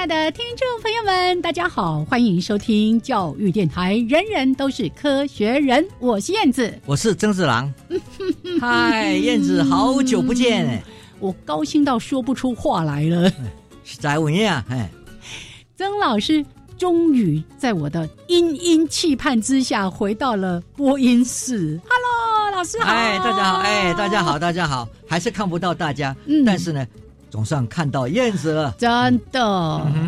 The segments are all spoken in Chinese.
爱的听众朋友们，大家好，欢迎收听教育电台。人人都是科学人，我是燕子，我是曾志郎。嗨，燕子，好久不见！我高兴到说不出话来了。是在文呀，哎，曾老师终于在我的殷殷期盼之下回到了播音室。Hello，老师好！哎，大家好！哎，大家好！大家好！还是看不到大家，嗯但是呢。总算看到燕子了，真的，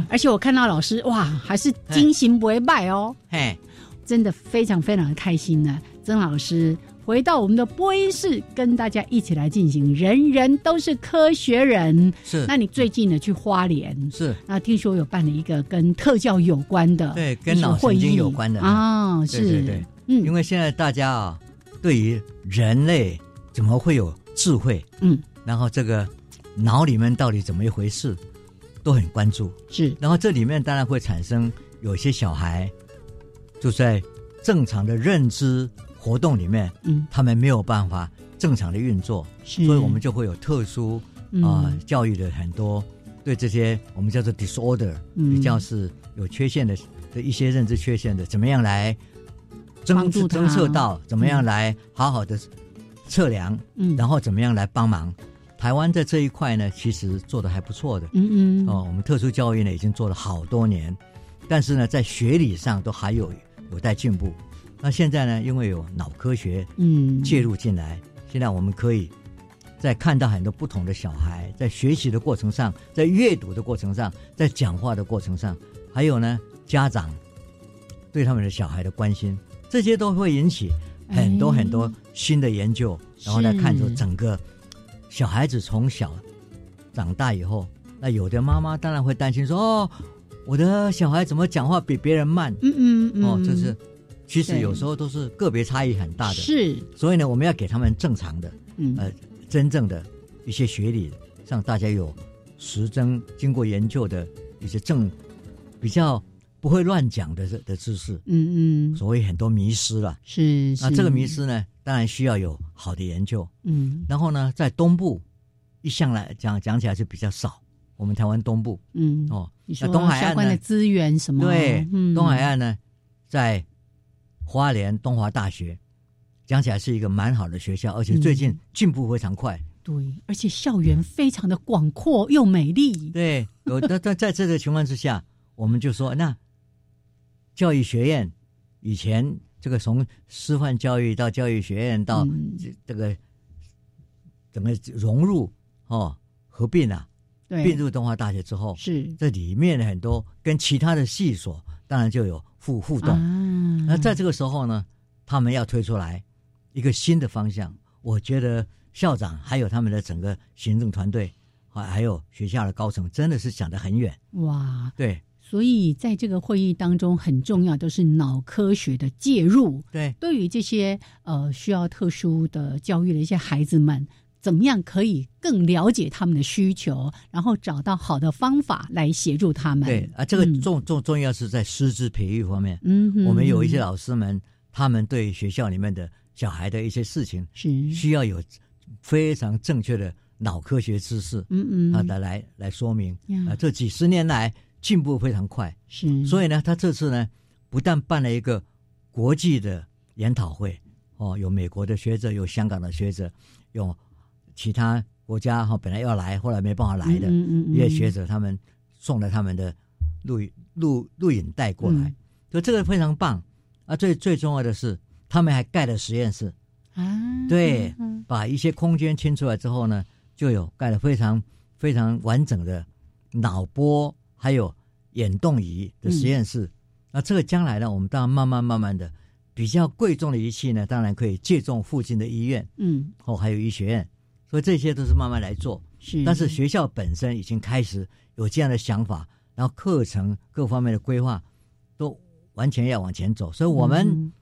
而且我看到老师，哇，还是精心不会败哦，嘿，真的非常非常的开心呢。曾老师回到我们的播音室，跟大家一起来进行“人人都是科学人”。是，那你最近呢去花莲？是，那听说有办了一个跟特教有关的，对，跟脑神经有关的。啊，是，对对，嗯，因为现在大家啊，对于人类怎么会有智慧，嗯，然后这个。脑里面到底怎么一回事，都很关注。是，然后这里面当然会产生有些小孩，就在正常的认知活动里面，嗯，他们没有办法正常的运作，所以我们就会有特殊啊教育的很多对这些我们叫做 disorder，比较是有缺陷的的一些认知缺陷的，怎么样来侦侦测到，怎么样来好好的测量，嗯，然后怎么样来帮忙。台湾在这一块呢，其实做的还不错的。嗯嗯。哦，我们特殊教育呢，已经做了好多年，但是呢，在学理上都还有有待进步。那现在呢，因为有脑科学嗯介入进来，现在我们可以在看到很多不同的小孩在学习的过程上，在阅读的过程上，在讲话的过程上，还有呢，家长对他们的小孩的关心，这些都会引起很多很多新的研究，然后来看出整个。小孩子从小长大以后，那有的妈妈当然会担心说：“哦，我的小孩怎么讲话比别人慢？”嗯嗯嗯，哦，就是其实有时候都是个别差异很大的。是，所以呢，我们要给他们正常的，嗯呃，真正的一些学理，让大家有实证、经过研究的一些正比较不会乱讲的的知识。嗯嗯，所谓很多迷失了。是，那这个迷失呢？当然需要有好的研究，嗯，然后呢，在东部一向来讲讲起来是比较少。我们台湾东部，嗯，哦，那东海岸的资源什么？对，东海岸呢，在花莲东华大学讲起来是一个蛮好的学校，而且最近进步非常快。对，而且校园非常的广阔又美丽。对，有的在在这个情况之下，我们就说，那教育学院以前。这个从师范教育到教育学院到这这个怎么融入哦合并啊，并入东华大学之后，是这里面的很多跟其他的系所当然就有互互动。那在这个时候呢，他们要推出来一个新的方向，我觉得校长还有他们的整个行政团队，还还有学校的高层，真的是想得很远。哇，对。所以，在这个会议当中，很重要都是脑科学的介入。对，对于这些呃需要特殊的教育的一些孩子们，怎么样可以更了解他们的需求，然后找到好的方法来协助他们。对啊，这个重重重要是在师资培育方面。嗯，我们有一些老师们，他们对学校里面的小孩的一些事情是需要有非常正确的脑科学知识。嗯嗯，啊，来来来说明啊，这几十年来。进步非常快，是，所以呢，他这次呢，不但办了一个国际的研讨会，哦，有美国的学者，有香港的学者，有其他国家哈本来要来，后来没办法来的一些学者，他们送了他们的录录录影带过来，所以这个非常棒。啊！最最重要的是，他们还盖了实验室。啊，对，把一些空间清出来之后呢，就有盖了非常非常完整的脑波还有眼动仪的实验室。那这个将来呢，我们当然慢慢慢慢的比较贵重的仪器呢，当然可以借重附近的医院，嗯，哦，还有医学院，所以这些都是慢慢来做。是，但是学校本身已经开始有这样的想法，然后课程各方面的规划都完全要往前走。所以，我们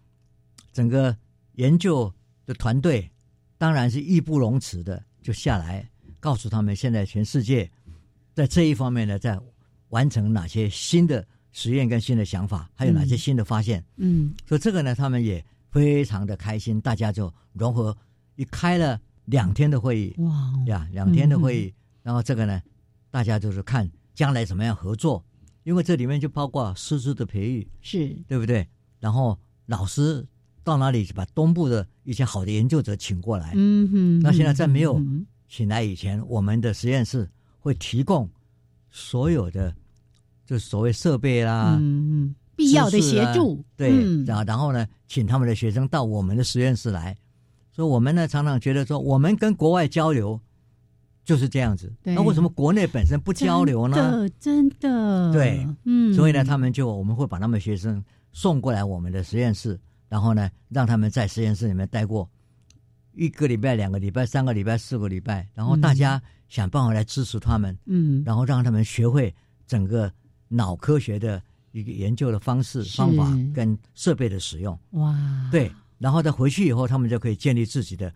整个研究的团队当然是义不容辞的，就下来告诉他们，现在全世界在这一方面呢，在完成哪些新的实验跟新的想法，还有哪些新的发现。嗯，所以这个呢，他们也非常的开心，大家就融合，一开了。两天的会议哇呀，两天的会议，然后这个呢，大家就是看将来怎么样合作，因为这里面就包括师资的培育，是对不对？然后老师到哪里把东部的一些好的研究者请过来，嗯哼。那现在在没有请来以前，我们的实验室会提供所有的就是所谓设备啦，嗯嗯，必要的协助，对，然后然后呢，请他们的学生到我们的实验室来。所以我们呢，常常觉得说，我们跟国外交流就是这样子。那为什么国内本身不交流呢？真的，对，嗯。所以呢，他们就我们会把他们学生送过来我们的实验室，然后呢，让他们在实验室里面待过一个礼拜、两个礼拜、三个礼拜、四个礼拜，然后大家想办法来支持他们，嗯，然后让他们学会整个脑科学的一个研究的方式、方法跟设备的使用。哇，对。然后再回去以后，他们就可以建立自己的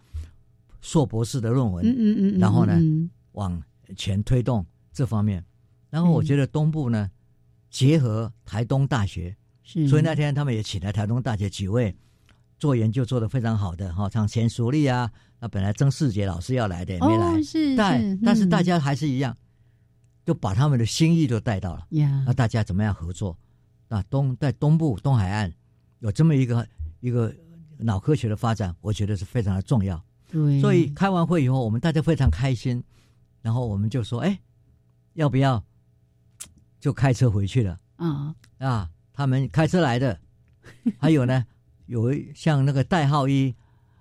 硕博士的论文，嗯嗯嗯，然后呢往前推动这方面。然后我觉得东部呢，结合台东大学，是，所以那天他们也请来台东大学几位做研究做得非常好的哈，像钱淑丽啊，那本来曾世杰老师要来的也没来，是，但但是大家还是一样，就把他们的心意都带到了，呀，那大家怎么样合作？那东在东部东海岸有这么一个一个。脑科学的发展，我觉得是非常的重要。对，所以开完会以后，我们大家非常开心，然后我们就说：“哎，要不要就开车回去了？”啊啊，他们开车来的，还有呢，有像那个代号一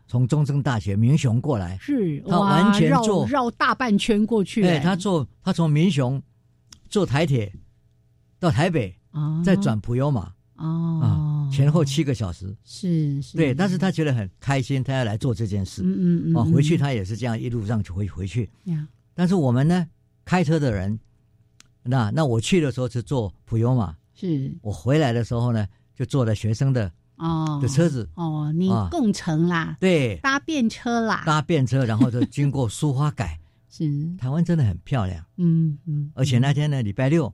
从中正大学民雄过来，是他完全坐绕大半圈过去。对，他坐他从民雄坐台铁到台北，再转普悠玛。哦，前后七个小时，是是，对，但是他觉得很开心，他要来做这件事，嗯嗯嗯，哦，回去他也是这样一路上就会回去，但是我们呢，开车的人，那那我去的时候是坐普悠玛，是。我回来的时候呢，就坐了学生的哦的车子，哦，你共乘啦，对，搭便车啦，搭便车，然后就经过苏花改，是。台湾真的很漂亮，嗯嗯，而且那天呢，礼拜六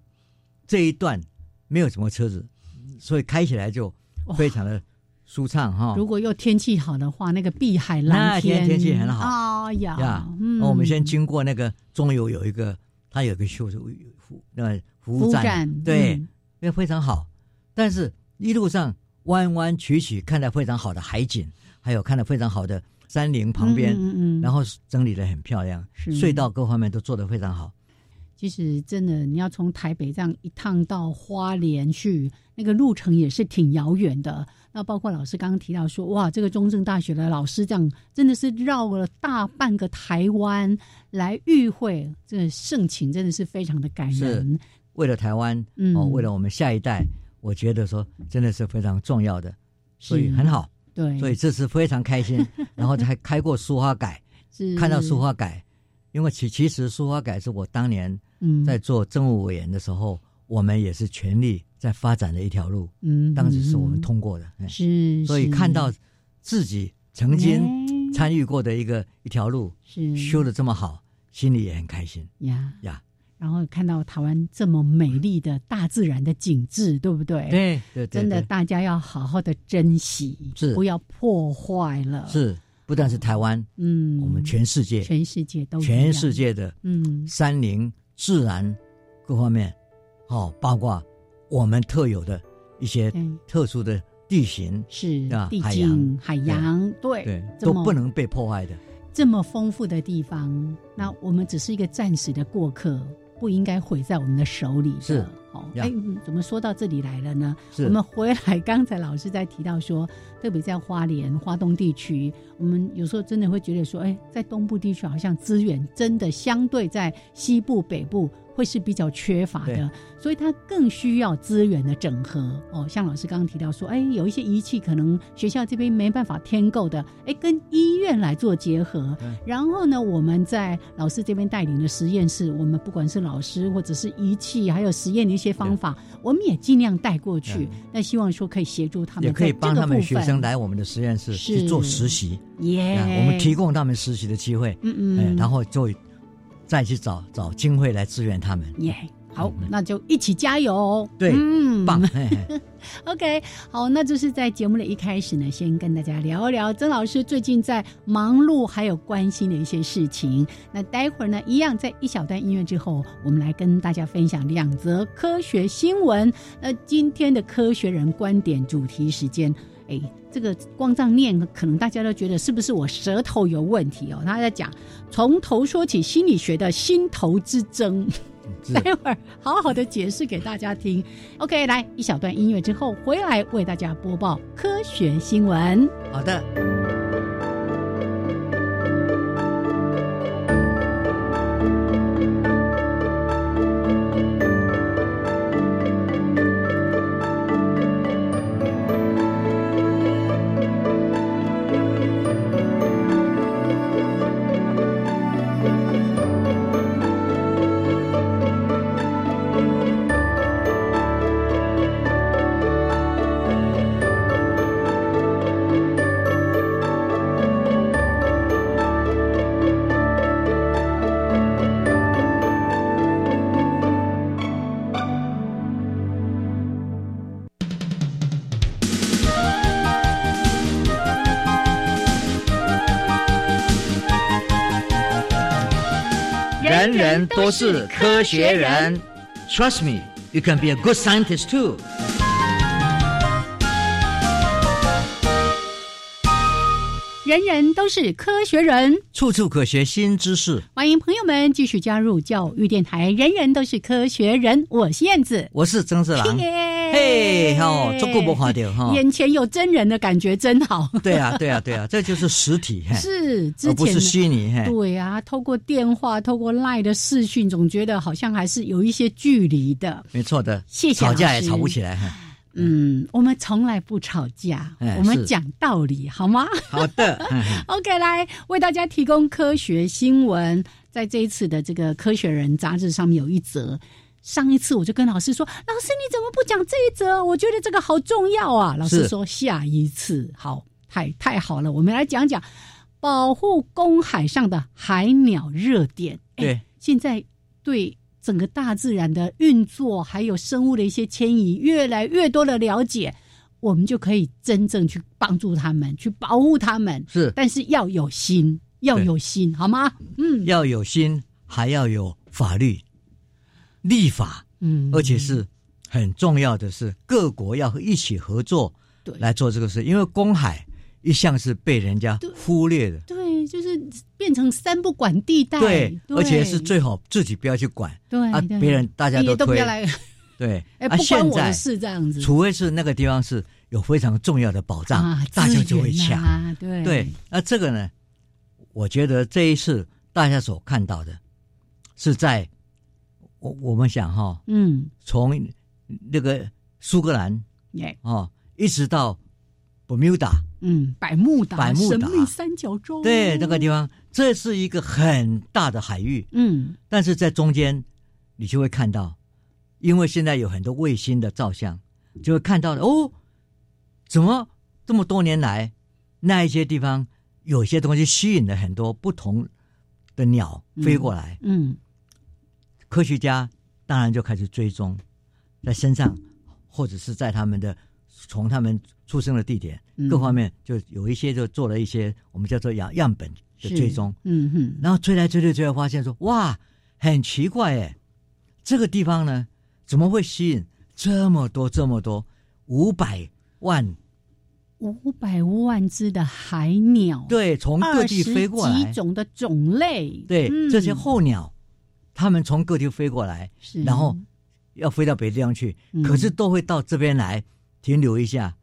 这一段没有什么车子。所以开起来就非常的舒畅哈。如果又天气好的话，那个碧海蓝天，那天天气很好。哎呀，那我们先经过那个中游有一个，它有个修服那服务站，对，那非常好。但是一路上弯弯曲曲，看到非常好的海景，还有看到非常好的山林旁边，嗯嗯，然后整理的很漂亮，隧道各方面都做得非常好。其实真的，你要从台北这样一趟到花莲去，那个路程也是挺遥远的。那包括老师刚刚提到说，哇，这个中正大学的老师这样真的是绕了大半个台湾来与会，这个盛情真的是非常的感人。为了台湾，哦，为了我们下一代，我觉得说真的是非常重要的，所以很好。对，所以这次非常开心，然后还开过书花改，看到书花改。因为其其实书花改是我当年在做政务委员的时候，我们也是全力在发展的一条路。嗯，当时是我们通过的。是，所以看到自己曾经参与过的一个一条路是修的这么好，心里也很开心呀呀。然后看到台湾这么美丽的大自然的景致，对不对？对对对，真的大家要好好的珍惜，是不要破坏了。是。不但是台湾，嗯，我们全世界，全世界都，全世界的，嗯，山林、自然各方面，哦，包括我们特有的一些特殊的地形，是啊，海洋，海洋，对，对，都不能被破坏的。这么丰富的地方，那我们只是一个暂时的过客，不应该毁在我们的手里。是，哦，哎，怎么说到这里来了呢？我们回来，刚才老师在提到说，特别在花莲、花东地区，我们有时候真的会觉得说，哎，在东部地区好像资源真的相对在西部、北部。会是比较缺乏的，所以它更需要资源的整合哦。像老师刚刚提到说，哎，有一些仪器可能学校这边没办法添购的，哎，跟医院来做结合。然后呢，我们在老师这边带领的实验室，我们不管是老师或者是仪器，还有实验的一些方法，我们也尽量带过去。那希望说可以协助他们，也可以帮他们学生来我们的实验室去做实习。耶，我们提供他们实习的机会。嗯嗯，然后做。再去找找经费来支援他们。耶，好，那就一起加油。对，嗯，棒。OK，好，那就是在节目的一开始呢，先跟大家聊一聊曾老师最近在忙碌还有关心的一些事情。那待会儿呢，一样在一小段音乐之后，我们来跟大家分享两则科学新闻。那今天的科学人观点主题时间。哎，这个光这样念，可能大家都觉得是不是我舌头有问题哦？他在讲从头说起心理学的心头之争，待会儿好好的解释给大家听。OK，来一小段音乐之后回来为大家播报科学新闻。好的。人人都是科学人，Trust me, you can be a good scientist too。人人都是科学人，处处可学新知识。欢迎朋友们继续加入教育电台。人人都是科学人，我是燕子，我是曾志郎。嘿，哦，足够不花掉哈！眼前有真人的感觉真好。对啊，对啊，对啊，这就是实体，是，而不是虚拟。对啊，透过电话，透过赖的视讯，总觉得好像还是有一些距离的。没错的，谢谢吵架也吵不起来。嗯，我们从来不吵架，我们讲道理，好吗？好的。OK，来为大家提供科学新闻，在这一次的这个《科学人》杂志上面有一则。上一次我就跟老师说：“老师，你怎么不讲这一则？我觉得这个好重要啊！”老师说：“下一次好，太太好了，我们来讲讲保护公海上的海鸟热点。”对，现在对整个大自然的运作还有生物的一些迁移越来越多的了解，我们就可以真正去帮助他们，去保护他们。是，但是要有心，要有心，好吗？嗯，要有心，还要有法律。立法，嗯，而且是很重要的是，各国要一起合作，对，来做这个事。因为公海一向是被人家忽略的，对，就是变成三不管地带，对，而且是最好自己不要去管，对啊，别人大家都都不要来，对，哎，不关我的事，这样子，除非是那个地方是有非常重要的保障，大家就会抢，对，对，那这个呢，我觉得这一次大家所看到的是在。我我们想哈，嗯，从那个苏格兰，耶，哦，一直到伯穆达，嗯，百慕达，百慕达。神秘三角洲，对，那个地方，这是一个很大的海域，嗯，但是在中间，你就会看到，因为现在有很多卫星的照相，就会看到哦，怎么这么多年来，那一些地方有些东西吸引了很多不同的鸟飞过来，嗯。科学家当然就开始追踪，在身上，或者是在他们的从他们出生的地点各方面，就有一些就做了一些我们叫做样样本的追踪。嗯哼，然后追来追去，追来发现说，哇，很奇怪哎，这个地方呢，怎么会吸引这么多这么多五百万五百万只的海鸟？对，从各地飞过来，几种的种类。对，这些候鸟。他们从各地飞过来，然后要飞到别的地方去，可是都会到这边来停留一下，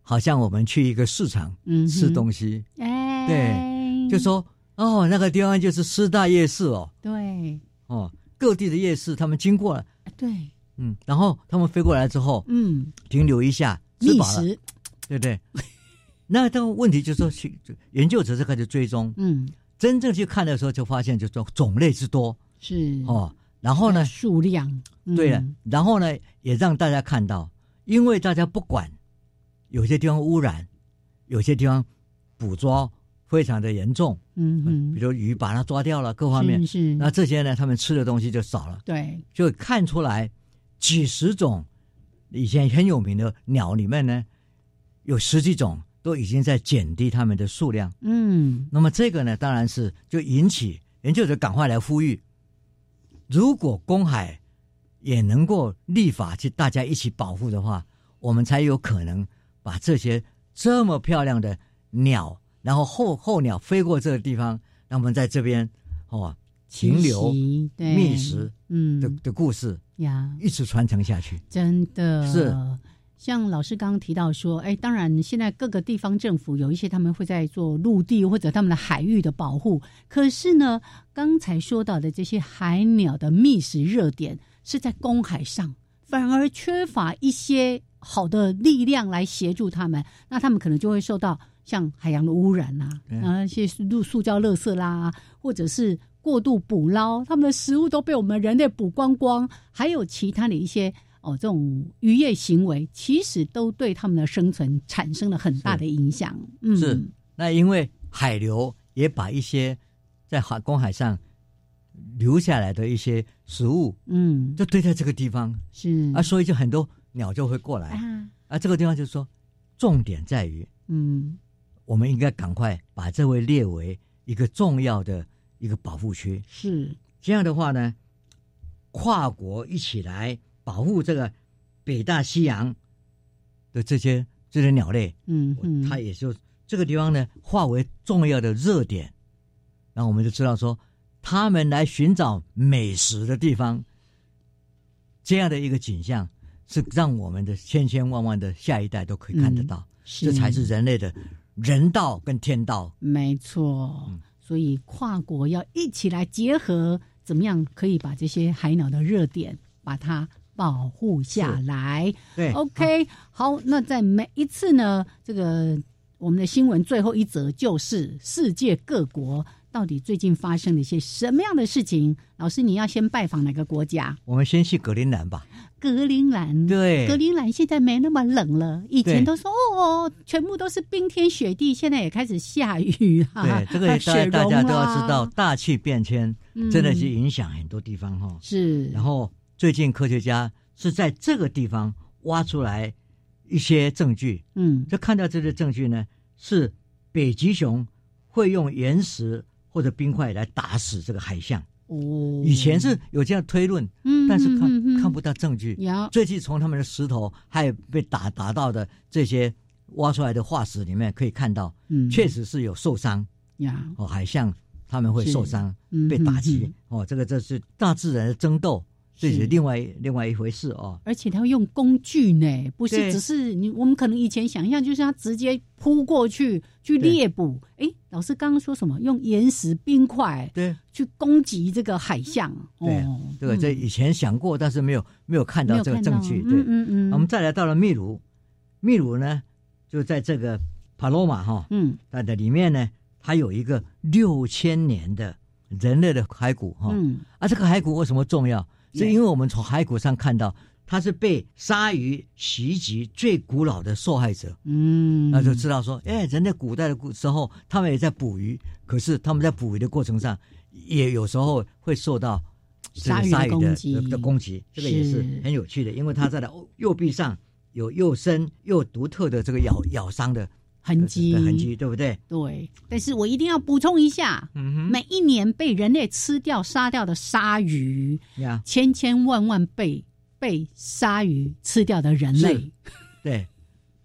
好像我们去一个市场吃东西，哎，对，就说哦，那个地方就是师大夜市哦，对，哦，各地的夜市他们经过了，对，嗯，然后他们飞过来之后，嗯，停留一下，觅食，对不对？那这个问题就是说，去研究者就开始追踪，嗯，真正去看的时候，就发现就说种类之多是。哦，然后呢，数量对了，然后呢，也让大家看到，因为大家不管有些地方污染，有些地方捕捉非常的严重，嗯嗯，比如鱼把它抓掉了，各方面是，那这些呢，他们吃的东西就少了，对，就看出来几十种以前很有名的鸟里面呢，有十几种。都已经在减低它们的数量，嗯，那么这个呢，当然是就引起研究者赶快来呼吁，如果公海也能够立法去大家一起保护的话，我们才有可能把这些这么漂亮的鸟，然后候候鸟飞过这个地方，让我们在这边哦停留觅食，嗯。的的故事呀，一直传承下去，真的。是。像老师刚刚提到说，哎，当然现在各个地方政府有一些他们会在做陆地或者他们的海域的保护，可是呢，刚才说到的这些海鸟的觅食热点是在公海上，反而缺乏一些好的力量来协助他们，那他们可能就会受到像海洋的污染啦，啊一些塑塑胶垃圾啦，或者是过度捕捞，他们的食物都被我们人类捕光光，还有其他的一些。哦，这种渔业行为其实都对他们的生存产生了很大的影响。嗯，是那因为海流也把一些在海公海上留下来的一些食物，嗯，就堆在这个地方。是啊，所以就很多鸟就会过来。啊，啊，这个地方就是说，重点在于，嗯，我们应该赶快把这位列为一个重要的一个保护区。是这样的话呢，跨国一起来。保护这个北大西洋的这些这些鸟类，嗯嗯，它也就这个地方呢，化为重要的热点，然后我们就知道说，他们来寻找美食的地方，这样的一个景象，是让我们的千千万万的下一代都可以看得到，这才是人类的人道跟天道。没错，所以跨国要一起来结合，怎么样可以把这些海鸟的热点把它。保护下来，对，OK，好，那在每一次呢，这个我们的新闻最后一则就是世界各国到底最近发生了一些什么样的事情？老师，你要先拜访哪个国家？我们先去格陵兰吧。格陵兰，对，格陵兰现在没那么冷了，以前都说哦，全部都是冰天雪地，现在也开始下雨哈。对，这个大大家都要知道，大气变迁真的是影响很多地方哈。是，然后。最近科学家是在这个地方挖出来一些证据，嗯，就看到这些证据呢，是北极熊会用岩石或者冰块来打死这个海象。哦，以前是有这样推论，嗯，但是看看不到证据。最近从他们的石头还有被打打到的这些挖出来的化石里面可以看到，嗯，确实是有受伤。呀，哦，海象他们会受伤，被打击。哦，这个这是大自然的争斗。这是另外另外一回事哦，而且他会用工具呢，不是只是你我们可能以前想象就是他直接扑过去去猎捕。哎，老师刚刚说什么？用岩石冰块对去攻击这个海象？对，这个这以前想过，但是没有没有看到这个证据。对，嗯嗯。我们再来到了秘鲁，秘鲁呢就在这个帕罗马哈，嗯，它的里面呢，它有一个六千年的人类的骸骨哈，嗯，啊，这个骸骨为什么重要？是因为我们从骸骨上看到，它是被鲨鱼袭击最古老的受害者。嗯，那就知道说，哎，人在古代的古时候，他们也在捕鱼，可是他们在捕鱼的过程上，也有时候会受到鲨鱼的攻击。的攻击，这个也是很有趣的，因为它在的右臂上有又深又独特的这个咬咬伤的。痕迹，痕迹，对不对？对，但是我一定要补充一下，每一年被人类吃掉、杀掉的鲨鱼，千千万万倍被鲨鱼吃掉的人类。对。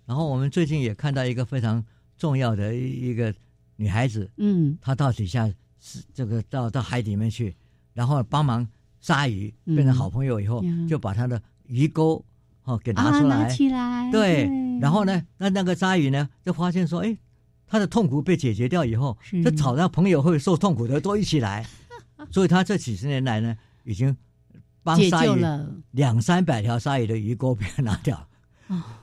然后我们最近也看到一个非常重要的一个女孩子，嗯，她到底下是这个到到海里面去，然后帮忙鲨鱼变成好朋友以后，就把她的鱼钩哦给拿出来，起来，对，然后呢，那那个鲨鱼呢就发现说，哎，他的痛苦被解决掉以后，这吵到朋友会受痛苦的都一起来，所以他这几十年来呢，已经帮鲨鱼两三百条鲨鱼的鱼钩被拿掉。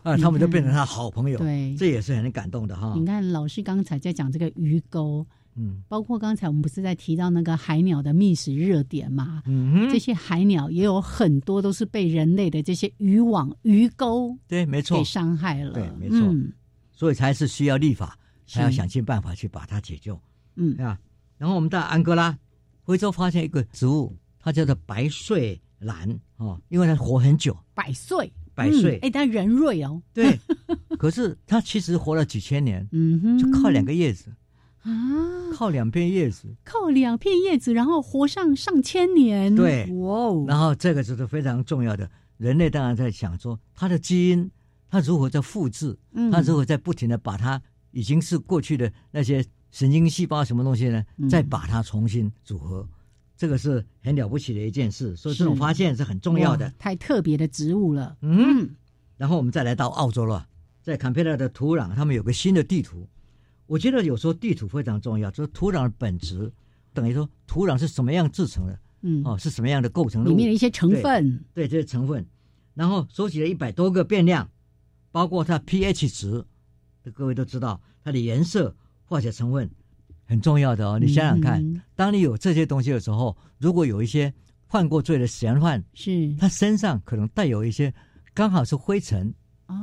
啊，他们就变成他好朋友，对，这也是很感动的哈。你看，老师刚才在讲这个鱼钩，嗯，包括刚才我们不是在提到那个海鸟的觅食热点嘛？嗯，这些海鸟也有很多都是被人类的这些渔网、鱼钩，对，没错，给伤害了，对，没错，所以才是需要立法，还要想尽办法去把它解救，嗯，啊。然后我们到安哥拉，非洲发现一个植物，它叫做白穗兰哦，因为它活很久，百岁。百岁，哎，但人瑞哦。对，可是它其实活了几千年，嗯哼，就靠两个叶子啊，靠两片叶子，靠两片叶子，然后活上上千年。对，哇哦，然后这个就是非常重要的。人类当然在想说，它的基因，它如何在复制，它如何在不停的把它已经是过去的那些神经细胞什么东西呢，再把它重新组合。这个是很了不起的一件事，所以这种发现是很重要的。太特别的植物了。嗯，然后我们再来到澳洲了，在坎培拉的土壤，他们有个新的地图。我觉得有时候地图非常重要，就是土壤的本质，等于说土壤是什么样制成的，嗯，哦，是什么样的构成里面的一些成分，对这些成分，然后收集了一百多个变量，包括它 pH 值，各位都知道它的颜色、化学成分。很重要的哦，你想想看，当你有这些东西的时候，如果有一些犯过罪的嫌犯，是。他身上可能带有一些刚好是灰尘哦，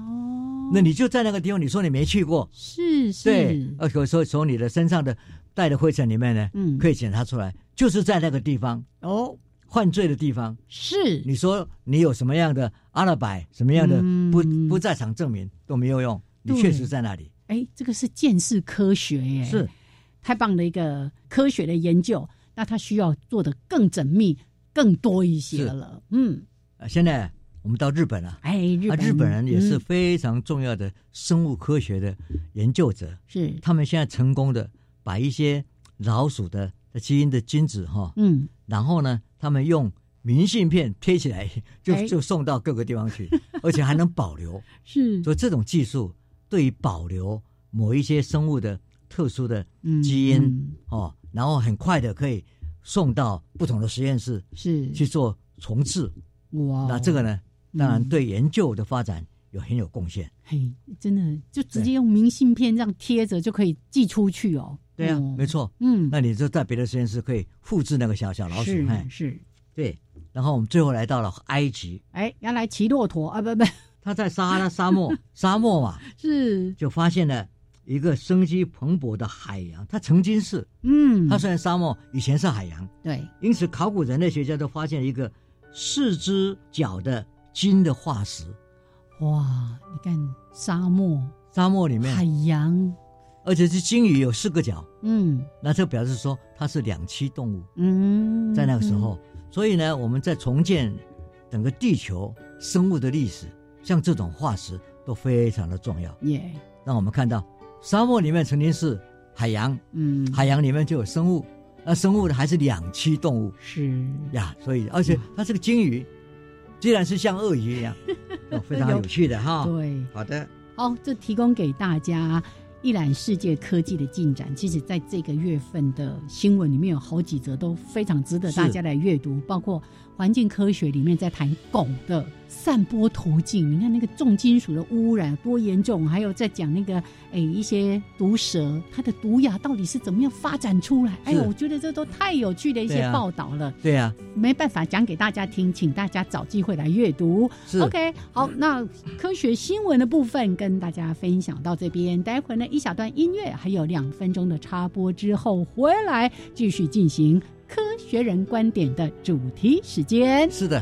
那你就在那个地方，你说你没去过，是是，对，而且说从你的身上的带的灰尘里面呢，嗯，可以检查出来，就是在那个地方哦，犯罪的地方。是，你说你有什么样的阿拉伯，什么样的不不在场证明都没有用，你确实在那里，哎，这个是见识科学耶，是。太棒的一个科学的研究，那它需要做的更缜密、更多一些了。嗯，现在我们到日本了，哎，日本。日本人也是非常重要的生物科学的研究者，是。他们现在成功的把一些老鼠的基因的精子哈，嗯，然后呢，他们用明信片贴起来，就就送到各个地方去，而且还能保留。是，所以这种技术对于保留某一些生物的。特殊的基因哦，然后很快的可以送到不同的实验室是。去做重置。哇，那这个呢，当然对研究的发展有很有贡献。嘿，真的就直接用明信片这样贴着就可以寄出去哦。对啊，没错。嗯，那你就在别的实验室可以复制那个小小老鼠。是是，对。然后我们最后来到了埃及，哎，原来骑骆驼啊？不不，他在撒哈拉沙漠，沙漠嘛，是就发现了。一个生机蓬勃的海洋，它曾经是，嗯，它虽然沙漠，以前是海洋，对。因此，考古人类学家都发现了一个四只脚的鲸的化石。哇，你看沙漠，沙漠里面。海洋，而且是鲸鱼有四个脚，嗯，那这表示说它是两栖动物，嗯，在那个时候，所以呢，我们在重建整个地球生物的历史，像这种化石都非常的重要，耶，让我们看到。沙漠里面曾经是海洋，嗯，海洋里面就有生物，那生物呢还是两栖动物，是。呀，所以而且它是个鲸鱼，既然是像鳄鱼一样，非常有趣的哈。对，好的，好，这提供给大家一览世界科技的进展。其实，在这个月份的新闻里面有好几则都非常值得大家来阅读，包括环境科学里面在谈汞的。散播途径，你看那个重金属的污染多严重，还有在讲那个诶一些毒蛇，它的毒牙到底是怎么样发展出来？哎呦，我觉得这都太有趣的一些报道了。对呀，没办法讲给大家听，请大家找机会来阅读。OK，好，那科学新闻的部分跟大家分享到这边，待会呢一小段音乐，还有两分钟的插播之后回来继续进行科学人观点的主题时间。是的。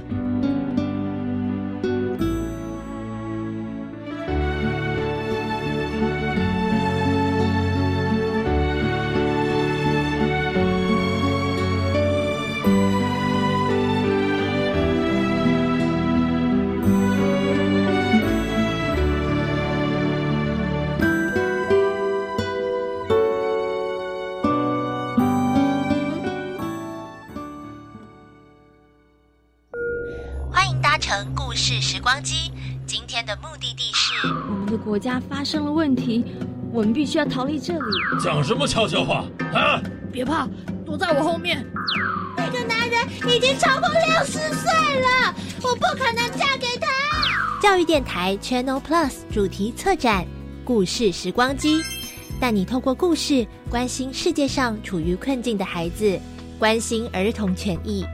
国家发生了问题，我们必须要逃离这里。讲什么悄悄话啊？别怕，躲在我后面。那个男人已经超过六十岁了，我不可能嫁给他。教育电台 Channel Plus 主题策展故事时光机，带你透过故事关心世界上处于困境的孩子，关心儿童权益。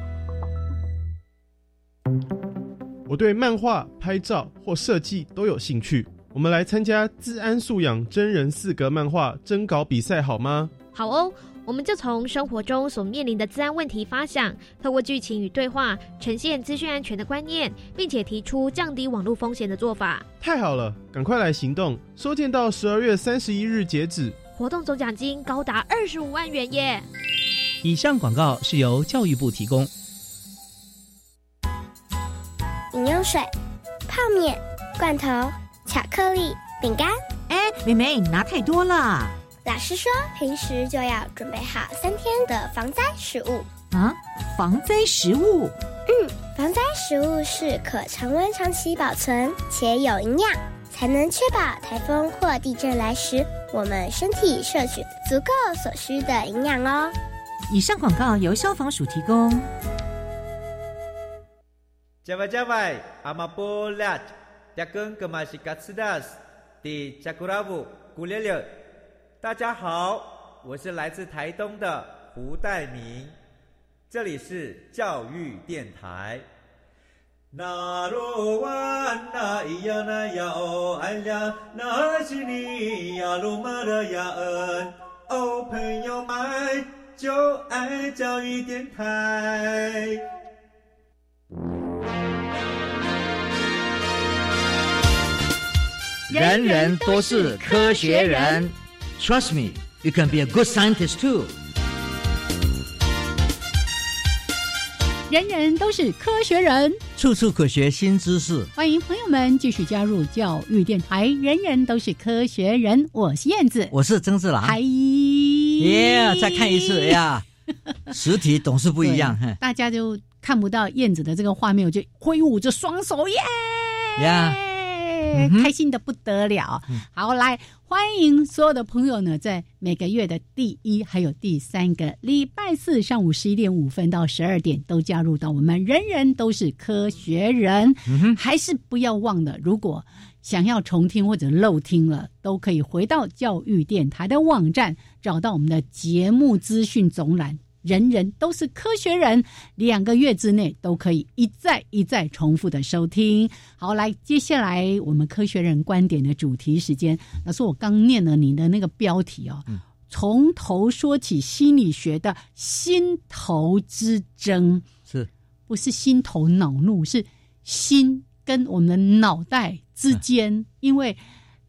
我对漫画、拍照或设计都有兴趣。我们来参加自安素养真人四格漫画征稿比赛好吗？好哦，我们就从生活中所面临的治安问题发想，透过剧情与对话呈现资讯安全的观念，并且提出降低网络风险的做法。太好了，赶快来行动！收件到十二月三十一日截止，活动总奖金高达二十五万元耶！以上广告是由教育部提供。饮用水、泡面、罐头、巧克力、饼干。哎，妹妹，你拿太多了。老师说，平时就要准备好三天的防灾食物。啊，防灾食物？嗯，防灾食物是可常温长期保存且有营养，才能确保台风或地震来时，我们身体摄取足够所需的营养哦。以上广告由消防署提供。加外加外，阿玛波拉，扎根格玛西卡斯达斯，迪加古拉布古列列。大家好，我是来自台东的胡代明，这里是教育电台。那罗哇那咿呀那呀哦哎呀，那是你呀鲁玛的呀恩哦，朋友们就爱教育电台。人人都是科学人，Trust me, you can be a good scientist too。人人都是科学人，处处可学新知识。欢迎朋友们继续加入教育电台。人人都是科学人，我是燕子，我是曾志郎。嗨，耶！再看一次呀，实体总是不一样。大家就看不到燕子的这个画面，我就挥舞着双手，耶！呀。开心的不得了，好来欢迎所有的朋友呢，在每个月的第一还有第三个礼拜四上午十一点五分到十二点，都加入到我们人人都是科学人，还是不要忘了，如果想要重听或者漏听了，都可以回到教育电台的网站，找到我们的节目资讯总栏。人人都是科学人，两个月之内都可以一再一再重复的收听。好，来，接下来我们科学人观点的主题时间。老师，我刚念了你的那个标题哦，从头说起心理学的心头之争，是不是心头恼怒？是心跟我们的脑袋之间，因为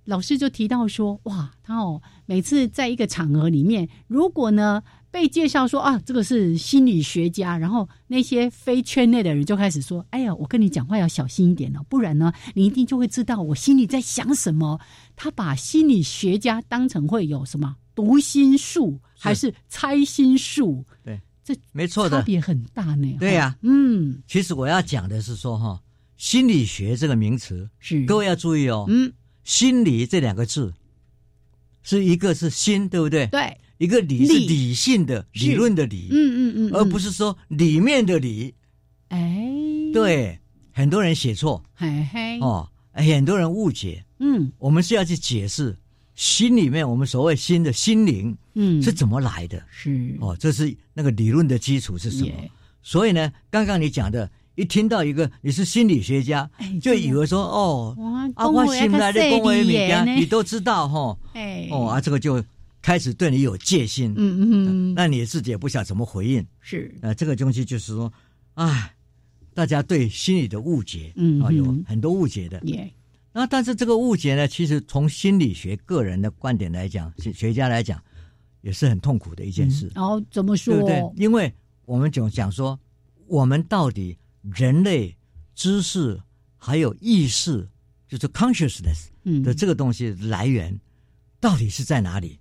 老师就提到说，哇，他哦，每次在一个场合里面，如果呢。被介绍说啊，这个是心理学家，然后那些非圈内的人就开始说：“哎呀，我跟你讲话要小心一点哦，不然呢，你一定就会知道我心里在想什么。”他把心理学家当成会有什么读心术，还是猜心术？对，这没错的，差别很大呢。对呀，嗯，其实我要讲的是说哈，心理学这个名词是各位要注意哦，嗯，心理这两个字是一个是心，对不对？对。一个理是理性的理论的理，嗯嗯嗯，而不是说里面的理。哎，对，很多人写错，嘿嘿，哦，很多人误解。嗯，我们是要去解释心里面我们所谓心的心灵，嗯，是怎么来的？是哦，这是那个理论的基础是什么？所以呢，刚刚你讲的，一听到一个你是心理学家，就以为说哦，啊，我心来的恭维米家，你都知道哈？哎，哦啊，这个就。开始对你有戒心，嗯嗯嗯，那你自己也不晓得怎么回应，是呃，这个东西就是说，啊，大家对心理的误解，嗯啊，有很多误解的，耶。那但是这个误解呢，其实从心理学个人的观点来讲，学家来讲，也是很痛苦的一件事。哦，怎么说？对不对？因为我们总讲说，我们到底人类知识还有意识，就是 consciousness 的这个东西来源，到底是在哪里？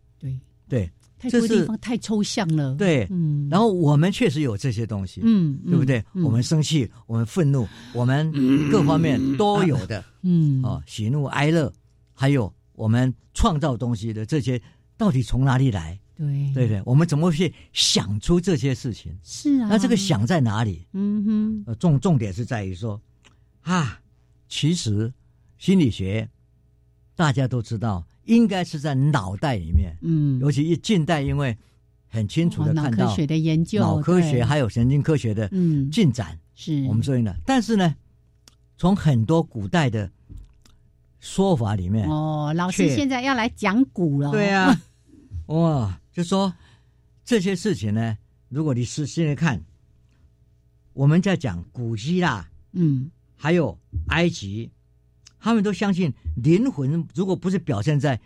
对对，太多地方太抽象了。对，嗯。然后我们确实有这些东西，嗯，对不对？我们生气，我们愤怒，我们各方面都有的，嗯，哦，喜怒哀乐，还有我们创造东西的这些，到底从哪里来？对，对对，我们怎么去想出这些事情？是啊，那这个想在哪里？嗯哼，呃，重重点是在于说，啊，其实心理学大家都知道，应该是在脑袋里面。嗯，尤其近代，因为很清楚的看到脑科学的研究、脑科学还有神经科学的进展，是我们说的。但是呢，从很多古代的说法里面，哦，老师现在要来讲古了，对啊，哇。就说这些事情呢，如果你是现在看，我们在讲古希腊，嗯，还有埃及，他们都相信灵魂如果不是表现在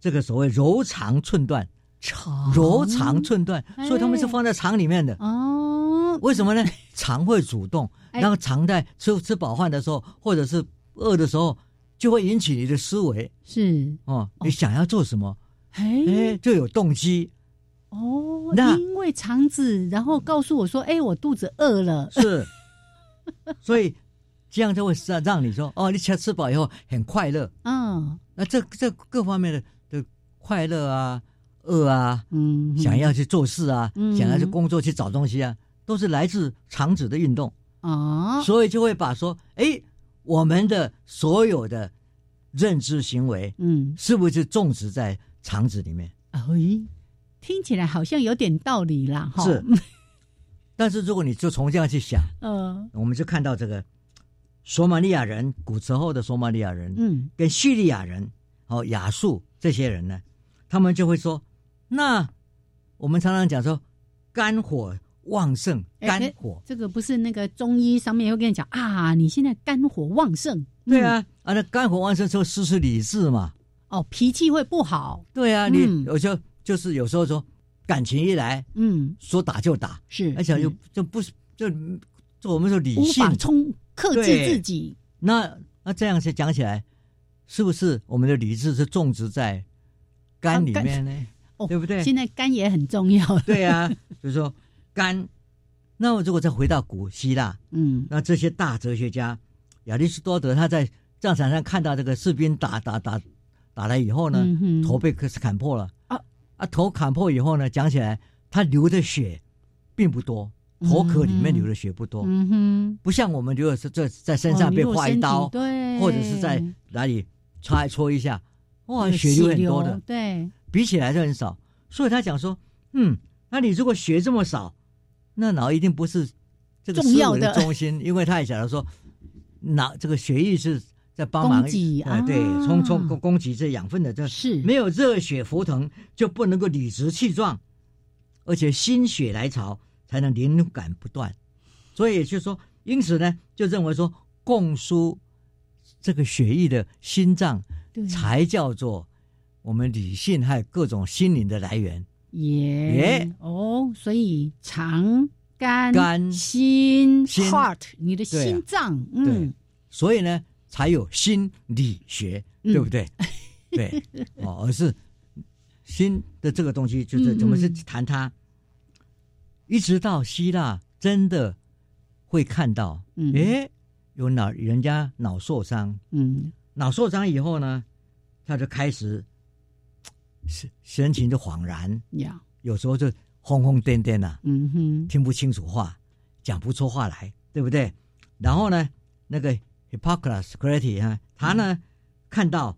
这个所谓柔肠寸断，肠？柔肠寸断，所以他们是放在肠里面的。哦。为什么呢？肠会主动，然后肠在吃吃饱饭的时候，或者是饿的时候，就会引起你的思维，是。哦，你想要做什么，哎，就有动机。哦，那因为肠子，然后告诉我说：“哎，我肚子饿了。”是，所以这样就会让让你说：“哦，你吃吃饱以后很快乐。”嗯，那这这各方面的的快乐啊、饿啊、嗯，想要去做事啊、想要去工作去找东西啊，都是来自肠子的运动啊。所以就会把说：“哎，我们的所有的认知行为，嗯，是不是种植在肠子里面？”哎。听起来好像有点道理啦，哈。是，但是如果你就从这样去想，嗯，我们就看到这个索马利亚人，古时候的索马利亚人，嗯，跟叙利亚人，哦，亚述这些人呢，他们就会说，那我们常常讲说，肝火旺盛，肝火，这个不是那个中医上面会跟你讲啊，你现在肝火旺盛，对啊，啊，那肝火旺盛之后失去理智嘛，哦，脾气会不好，对啊，你有时候。就是有时候说感情一来，嗯，说打就打，是，而且就就不是就就我们说理性，无法冲克制自己。那那这样子讲起来，是不是我们的理智是种植在肝里面呢？哦，对不对？现在肝也很重要。对啊，就是说肝。那么如果再回到古希腊，嗯，那这些大哲学家亚里士多德他在战场上看到这个士兵打打打打来以后呢，头被砍破了啊。啊，头砍破以后呢，讲起来他流的血并不多，头壳里面流的血不多，嗯哼，不像我们如果是这在身上被划一刀，对，或者是在哪里擦搓一下，哇，血流很多的，对，比起来就很少。所以他讲说，嗯，那你如果血这么少，那脑一定不是这个思维的中心，因为他也讲了说，脑这个血液是。在帮忙，哎，对，充充供供给这养分的，这是。没有热血沸腾，就不能够理直气壮，而且心血来潮才能灵感不断。所以也就是说，因此呢，就认为说，供输这个血液的心脏，才叫做我们理性还有各种心灵的来源。耶哦，所以肠、肝、肝、心、heart，你的心脏，嗯，所以呢。才有心理学，对不对？对，哦，而是心的这个东西，就是怎么是谈它？一直到希腊，真的会看到，嗯。哎，有脑人家脑受伤，嗯，脑受伤以后呢，他就开始 神神情就恍然，呀，有时候就疯疯癫癫的，嗯哼，听不清楚话，讲不出话来，对不对？然后呢，那个。Hippocrates、c r a t y 啊，他呢看到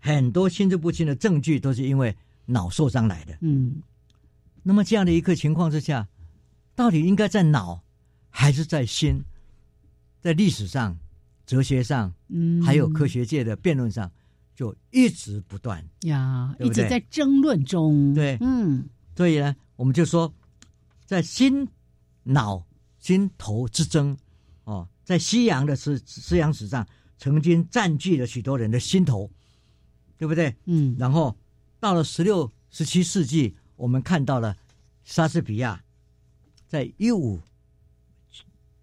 很多心智不清的证据，都是因为脑受伤来的。嗯，那么这样的一个情况之下，到底应该在脑还是在心？在历史上、哲学上，嗯，还有科学界的辩论上，就一直不断呀，一直在争论中。对，嗯，所以呢，我们就说，在心、脑、心头之争，哦。在西洋的思思想史上，曾经占据了许多人的心头，对不对？嗯。然后到了十六、十七世纪，我们看到了莎士比亚，在一五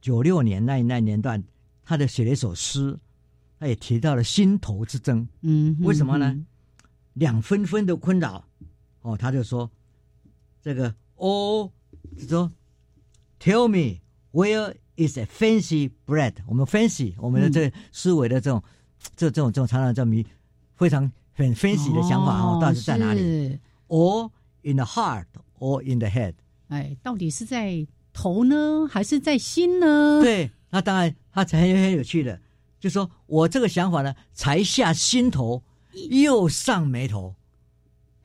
九六年那那年段，他的写了一首诗，他也提到了心头之争。嗯。为什么呢？两纷纷的困扰，哦，他就说，这个 O 是说 Tell me where is a fancy bread？我们 fancy 我们的这思维的这种这这种这种常常叫迷非常很 fancy 的想法哦，到底在哪里？Or in the heart or in the head？哎，到底是在头呢，还是在心呢？对，那当然，他才很很有趣的，就说我这个想法呢，才下心头，又上眉头。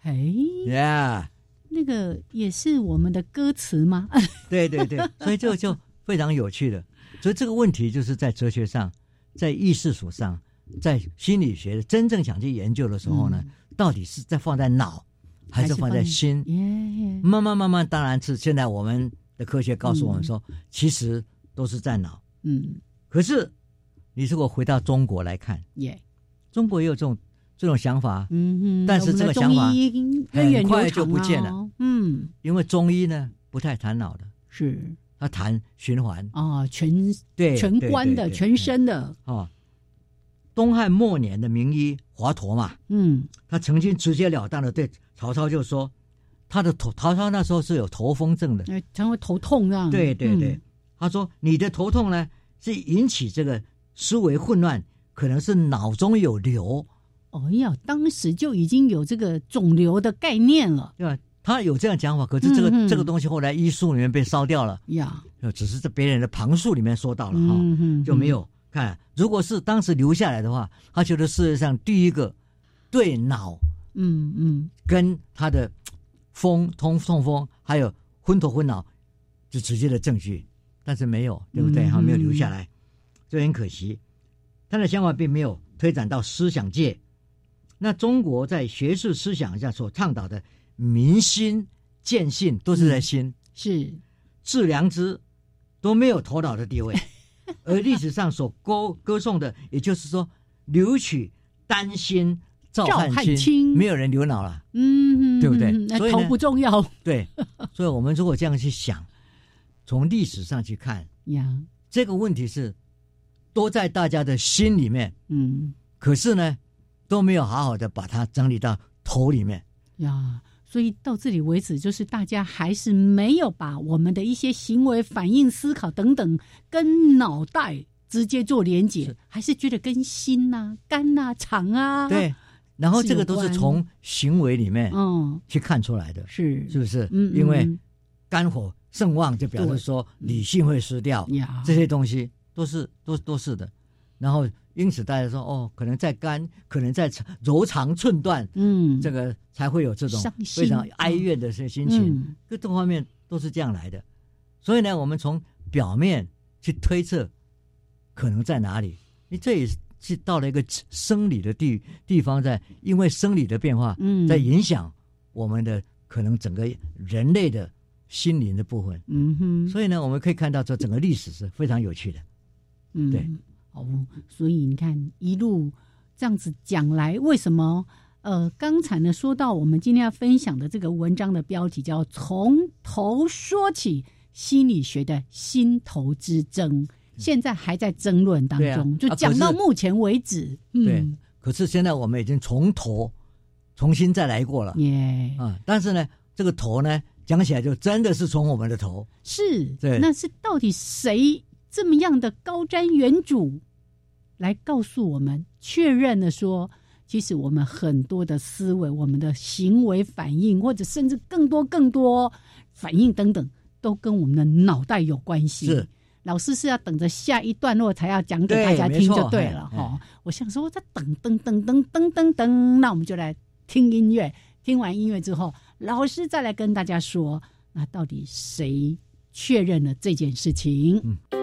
哎，Yeah，那个也是我们的歌词吗？对对对，所以这个就非常有趣的。所以这个问题就是在哲学上，在意识所上，在心理学真正想去研究的时候呢，到底是在放在脑。还是放在心，慢慢慢慢，当然是现在我们的科学告诉我们说，其实都是在脑。嗯，可是你如果回到中国来看，耶，中国也有这种这种想法。嗯嗯，但是这个想法很快就不见了。嗯，因为中医呢不太谈脑的，是。他谈循环。啊，全对全关的全身的。啊。东汉末年的名医华佗嘛，嗯，他曾经直截了当的对曹操就说，他的头曹操那时候是有头风症的，常会头痛这样。对对对，他说你的头痛呢是引起这个思维混乱，可能是脑中有瘤。哎呀，当时就已经有这个肿瘤的概念了，对吧？他有这样讲法，可是这个这个东西后来医书里面被烧掉了呀，只是在别人的旁述里面说到了哈，就没有。看，如果是当时留下来的话，他觉得世界上第一个对脑，嗯嗯，跟他的风通痛风还有昏头昏脑，就直接的证据，但是没有，对不对？哈，没有留下来，这很可惜。他的想法并没有推展到思想界。那中国在学术思想上所倡导的民心见性，都是在心，是致良知，都没有头脑的地位。而历史上所歌歌颂的，也就是说，留取丹心照汗青，没有人留脑了，嗯，对不对？所以头不重要。对，所以我们如果这样去想，从历史上去看呀，这个问题是都在大家的心里面，嗯，可是呢，都没有好好的把它整理到头里面呀。所以到这里为止，就是大家还是没有把我们的一些行为、反应、思考等等，跟脑袋直接做连接，还是觉得跟心呐、肝呐、肠啊，对，然后这个都是从行为里面嗯去看出来的，是是不是？嗯，因为肝火盛旺，就表示说理性会失掉，这些东西都是都都是的，然后。因此，大家说哦，可能在肝，可能在柔肠寸断，嗯，这个才会有这种非常哀怨的这心。情，各各方面都是这样来的。所以呢，我们从表面去推测可能在哪里，你这也是到了一个生理的地地方，在因为生理的变化，嗯，在影响我们的可能整个人类的心灵的部分，嗯哼。所以呢，我们可以看到这整个历史是非常有趣的，嗯，对。哦，所以你看一路这样子讲来，为什么？呃，刚才呢说到我们今天要分享的这个文章的标题叫“从头说起心理学的心头之争”，现在还在争论当中，就讲到目前为止。对，可是现在我们已经从头重新再来过了。耶啊！但是呢，这个头呢，讲起来就真的是从我们的头。是，对，那是到底谁？这么样的高瞻远瞩，来告诉我们，确认了说，其实我们很多的思维、我们的行为反应，或者甚至更多更多反应等等，都跟我们的脑袋有关系。是老师是要等着下一段落才要讲给大家听就对了哈。我想说，在等等等等等等等，那我们就来听音乐。听完音乐之后，老师再来跟大家说，那到底谁确认了这件事情？嗯。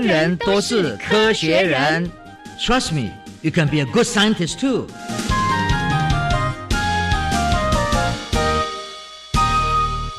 人人都是科学人。Trust me, you can be a good scientist too.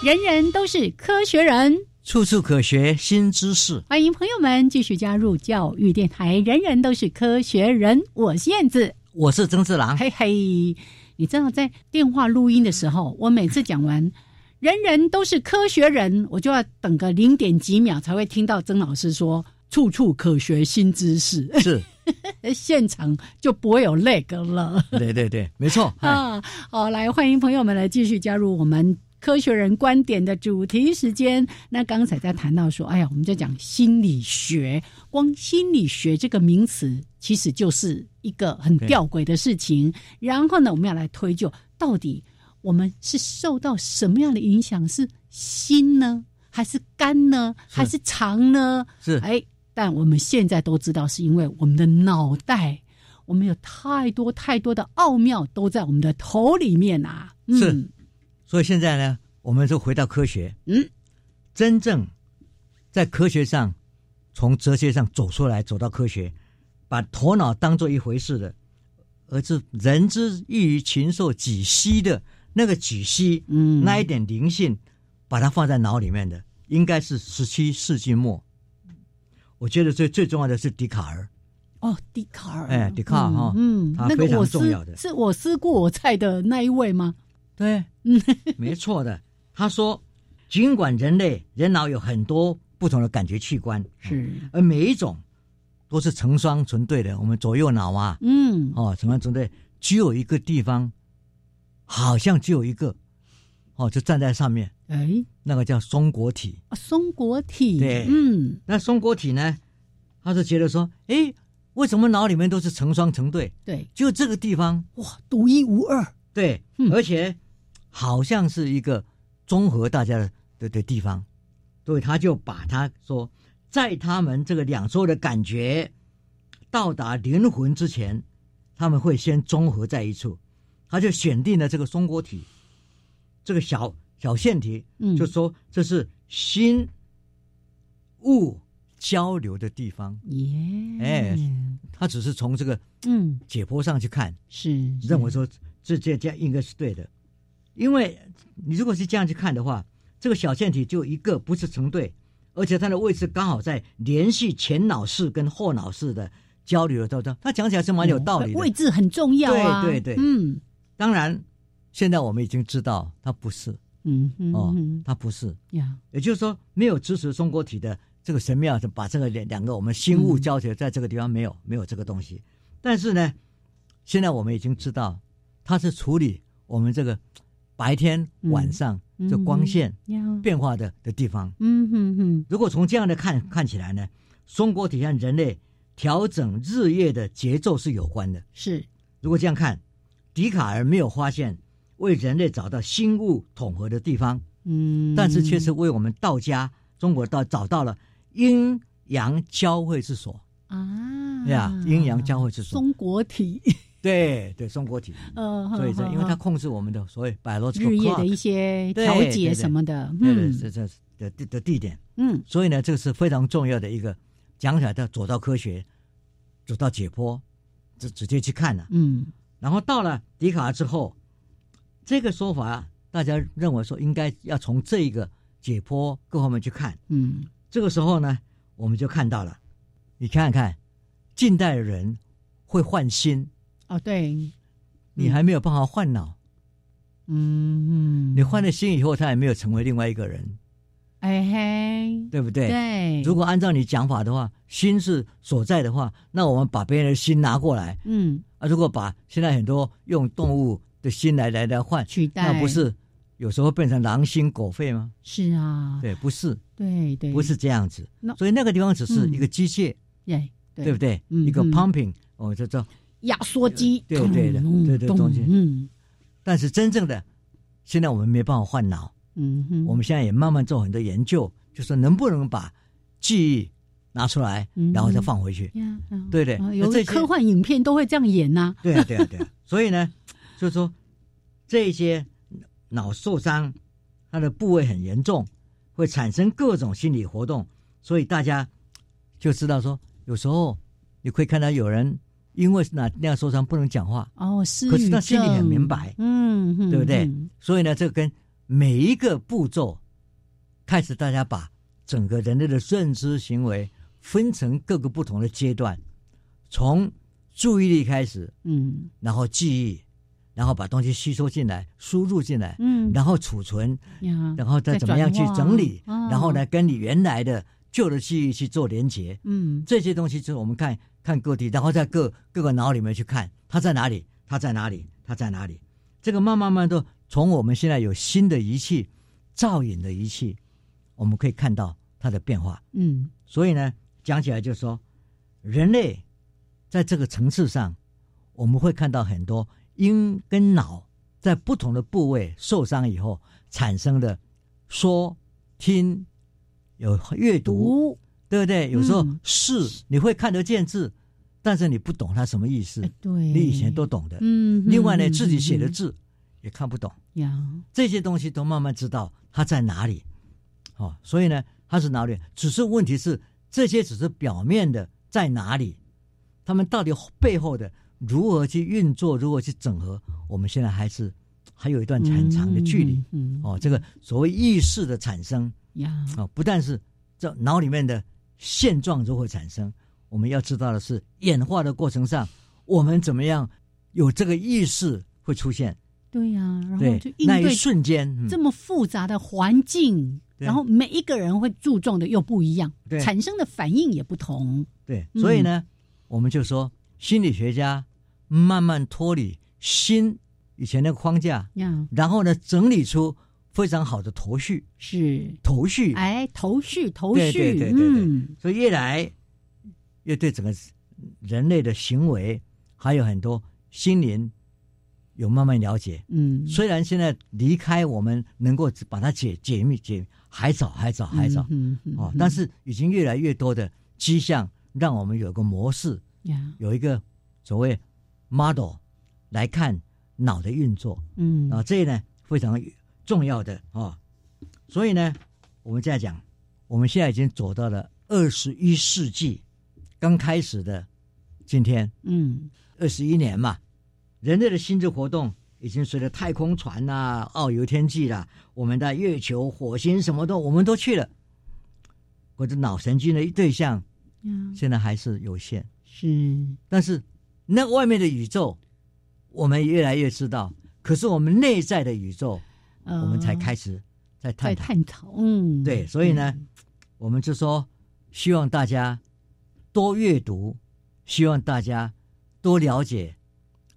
人人都是科学人，处处可学新知识。欢迎朋友们继续加入教育电台。人人都是科学人，我是燕子，我是曾志郎。嘿嘿，你知道在电话录音的时候，我每次讲完“人人都是科学人”，我就要等个零点几秒才会听到曾老师说“处处可学新知识”。是，现场就不会有那个了。对对对，没错 啊。好，来欢迎朋友们来继续加入我们。科学人观点的主题时间，那刚才在谈到说，哎呀，我们在讲心理学，光心理学这个名词，其实就是一个很吊诡的事情。然后呢，我们要来推究，到底我们是受到什么样的影响？是心呢，还是肝呢，还是肠呢？是哎，但我们现在都知道，是因为我们的脑袋，我们有太多太多的奥妙都在我们的头里面啊。是。所以现在呢，我们就回到科学。嗯，真正在科学上，从哲学上走出来，走到科学，把头脑当做一回事的，而是人之异于禽兽几息的那个几息，嗯，那一点灵性，把它放在脑里面的，应该是十七世纪末。我觉得最最重要的是笛卡尔。哦，笛卡尔，哎，笛卡尔哈，嗯，他非常重要的，是我思故我在的那一位吗？对，嗯没错的。他说，尽管人类人脑有很多不同的感觉器官，是，而每一种都是成双成对的。我们左右脑啊，嗯，哦，成双成对，只有一个地方，好像只有一个，哦，就站在上面，哎，那个叫松果体。啊，松果体，对，嗯，那松果体呢，他就觉得说，哎，为什么脑里面都是成双成对？对，就这个地方，哇，独一无二，对，而且。好像是一个综合大家的的的地方，所以他就把他说，在他们这个两周的感觉到达灵魂之前，他们会先综合在一处，他就选定了这个松果体，这个小小腺体，就说这是心物交流的地方。耶，哎，他只是从这个嗯解剖上去看，是认为说这这这应该是对的。因为你如果是这样去看的话，这个小腺体就一个不是成对，而且它的位置刚好在联系前脑室跟后脑室的交流的当中。他讲起来是蛮有道理的，位置很重要啊。对对对，嗯，当然，现在我们已经知道它不是，嗯哦，它不是呀。也就是说，没有支持中国体的这个神庙，就把这个两两个我们心物交结在这个地方没有没有这个东西。但是呢，现在我们已经知道，它是处理我们这个。白天、晚上这光线变化的的地方，嗯哼哼。如果从这样的看看起来呢，中国体和人类调整日夜的节奏是有关的。是，如果这样看，笛卡尔没有发现为人类找到心物统合的地方，嗯，但是却是为我们道家中国道找到了阴阳交汇之所啊，对呀，阴阳交汇之所，中国体。对对，中国体，呃，所以这因为它控制我们的所谓百罗日夜的一些调节什么的，嗯，这这的的的地点，嗯，所以呢，这个是非常重要的一个讲起来的，走到科学，走到解剖，直直接去看了，嗯，然后到了笛卡尔之后，这个说法大家认为说应该要从这一个解剖各方面去看，嗯，这个时候呢，我们就看到了，你看看近代的人会换心。哦，对，你还没有办法换脑，嗯，你换了心以后，他也没有成为另外一个人，哎嘿，对不对？对，如果按照你讲法的话，心是所在的话，那我们把别人的心拿过来，嗯，啊，如果把现在很多用动物的心来来来换。取代，那不是有时候变成狼心狗肺吗？是啊，对，不是，对对，不是这样子，所以那个地方只是一个机械，对，对不对？一个 pumping，哦，叫做。压缩机，对对的，对对东西，嗯，但是真正的，现在我们没办法换脑，嗯哼，我们现在也慢慢做很多研究，就说能不能把记忆拿出来，然后再放回去，对对，有些科幻影片都会这样演呐，对啊对啊对啊，所以呢，就是说这些脑受伤，它的部位很严重，会产生各种心理活动，所以大家就知道说，有时候你会看到有人因为那那样受伤不能讲话哦，是，可是他心里很明白，嗯，对不对？所以呢，这跟每一个步骤开始，大家把整个人类的认知行为分成各个不同的阶段，从注意力开始，嗯，然后记忆。然后把东西吸收进来，输入进来，嗯，然后储存，然后再怎么样去整理，然后呢，跟你原来的旧的记忆去做连接，嗯，这些东西就是我们看看个体，然后在各各个脑里面去看它在哪里，它在哪里，它在哪里，这个慢慢慢都从我们现在有新的仪器，造影的仪器，我们可以看到它的变化，嗯，所以呢，讲起来就是说，人类在这个层次上，我们会看到很多。因跟脑在不同的部位受伤以后产生的说、听、有阅读，对不对？有时候视你会看得见字，但是你不懂它什么意思。对，你以前都懂的。嗯。另外呢，自己写的字也看不懂。呀，这些东西都慢慢知道它在哪里。哦，所以呢，它是哪里？只是问题是这些只是表面的在哪里，他们到底背后的。如何去运作？如何去整合？我们现在还是还有一段很长的距离。嗯，哦，这个所谓意识的产生呀，哦，不但是这脑里面的现状如何产生，我们要知道的是演化的过程上，我们怎么样有这个意识会出现？对呀，然后就那一瞬间这么复杂的环境，然后每一个人会注重的又不一样，产生的反应也不同。对，所以呢，我们就说心理学家。慢慢脱离心以前那个框架，然后呢，整理出非常好的头绪，是。头绪，哎，头绪，头绪，对对对对，所以越来越对整个人类的行为还有很多心灵有慢慢了解。嗯，虽然现在离开我们能够把它解解密解还早还早还早，嗯哦，但是已经越来越多的迹象让我们有个模式，有一个所谓。Model 来看脑的运作，嗯。啊，这呢非常重要的啊，所以呢，我们在讲，我们现在已经走到了二十一世纪刚开始的今天，嗯，二十一年嘛，人类的心智活动已经随着太空船呐、遨游天际啦，我们的月球、火星什么都我们都去了，我的脑神经的对象，嗯，现在还是有限，是，但是。那外面的宇宙，我们越来越知道。可是我们内在的宇宙，我们才开始在探讨。探讨，嗯，对，所以呢，我们就说，希望大家多阅读，希望大家多了解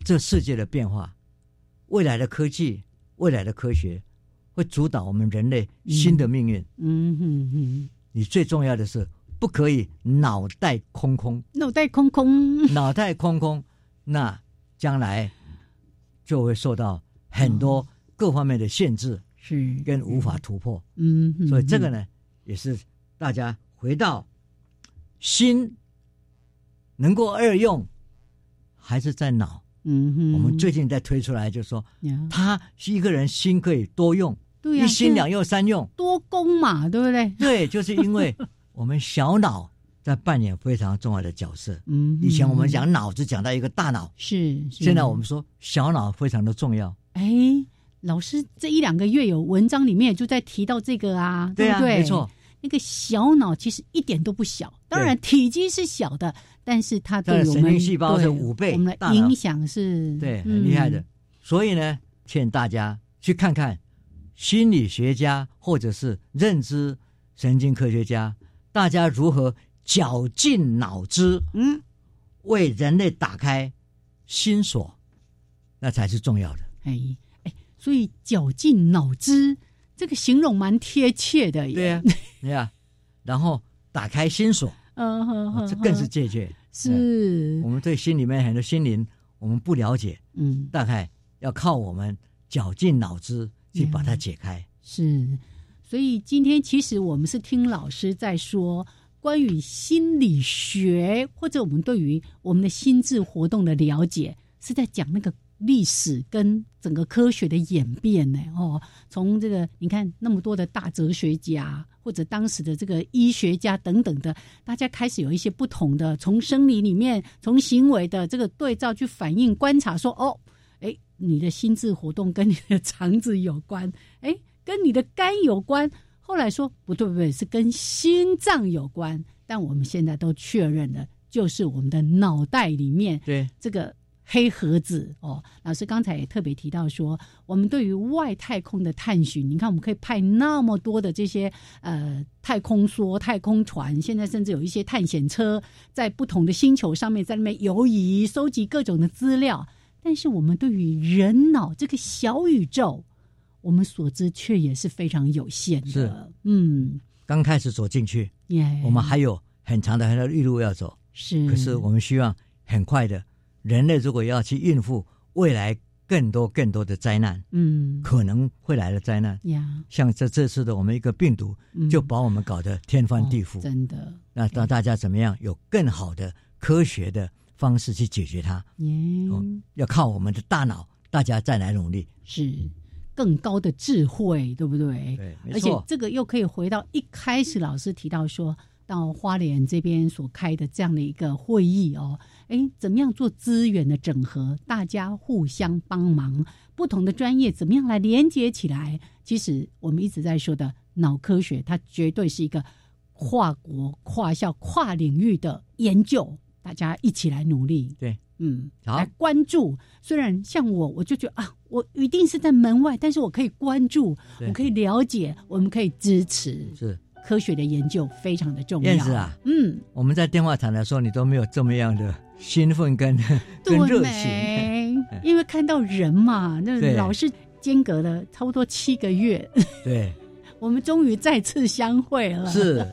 这世界的变化。未来的科技，未来的科学，会主导我们人类新的命运。嗯哼哼，你最重要的是。不可以脑袋空空，脑袋空空，脑袋空空，那将来就会受到很多各方面的限制，是跟无法突破。嗯，所以这个呢，也是大家回到心能够二用，还是在脑。嗯哼，我们最近在推出来，就是说，他是一个人心可以多用，对一心两用三用，多功嘛，对不对？对，就是因为。我们小脑在扮演非常重要的角色。嗯，以前我们讲脑子讲到一个大脑，是，现在我们说小脑非常的重要。哎，老师这一两个月有文章里面就在提到这个啊，对不对？没错，那个小脑其实一点都不小，当然体积是小的，但是它对我们神经细胞是五倍，我们的影响是，对，很厉害的。所以呢，劝大家去看看心理学家或者是认知神经科学家。大家如何绞尽脑汁，嗯，为人类打开心锁，那才是重要的。哎哎，所以绞尽脑汁这个形容蛮贴切的。对呀，对呀。然后打开心锁，嗯，这更是借鉴。是我们对心里面很多心灵我们不了解，嗯，大概要靠我们绞尽脑汁去把它解开。是。所以今天其实我们是听老师在说关于心理学，或者我们对于我们的心智活动的了解，是在讲那个历史跟整个科学的演变呢。哦，从这个你看那么多的大哲学家或者当时的这个医学家等等的，大家开始有一些不同的从生理里面、从行为的这个对照去反映观察，说哦，哎，你的心智活动跟你的肠子有关，哎，跟你的肝有关。后来说不对不对，是跟心脏有关。但我们现在都确认了，就是我们的脑袋里面对这个黑盒子哦。老师刚才也特别提到说，我们对于外太空的探寻，你看我们可以派那么多的这些呃太空梭、太空船，现在甚至有一些探险车在不同的星球上面在那边游移，收集各种的资料。但是我们对于人脑这个小宇宙，我们所知却也是非常有限的。是，嗯。刚开始走进去，我们还有很长的很长的路要走。是，可是我们希望很快的，人类如果要去应付未来更多更多的灾难，嗯，可能会来的灾难，呀，像这这次的我们一个病毒，就把我们搞得天翻地覆，真的。那让大家怎么样有更好的科学的方式去解决它？嗯，要靠我们的大脑，大家再来努力。是。更高的智慧，对不对？对，而且这个又可以回到一开始老师提到说到花莲这边所开的这样的一个会议哦，哎，怎么样做资源的整合？大家互相帮忙，不同的专业怎么样来连接起来？其实我们一直在说的脑科学，它绝对是一个跨国、跨校、跨领域的研究，大家一起来努力。对。嗯，来关注。虽然像我，我就觉得啊，我一定是在门外，但是我可以关注，我可以了解，我们可以支持。是科学的研究非常的重要。燕子啊，嗯，我们在电话谈的时候，你都没有这么样的兴奋跟 跟热情，因为看到人嘛，那老是间隔了差不多七个月。对，我们终于再次相会了。是。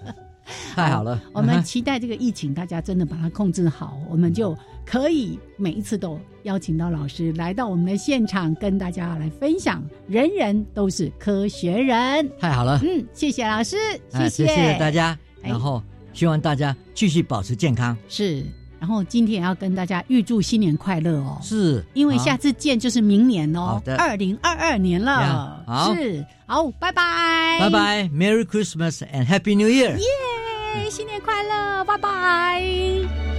太好了，我们期待这个疫情，大家真的把它控制好，我们就可以每一次都邀请到老师来到我们的现场，跟大家来分享。人人都是科学人，太好了，嗯，谢谢老师，谢谢。谢谢大家，然后希望大家继续保持健康。是，然后今天也要跟大家预祝新年快乐哦，是。因为下次见就是明年哦，好的，二零二二年了，好，是。好，拜拜，拜拜，Merry Christmas and Happy New Year。耶新年快乐，拜拜。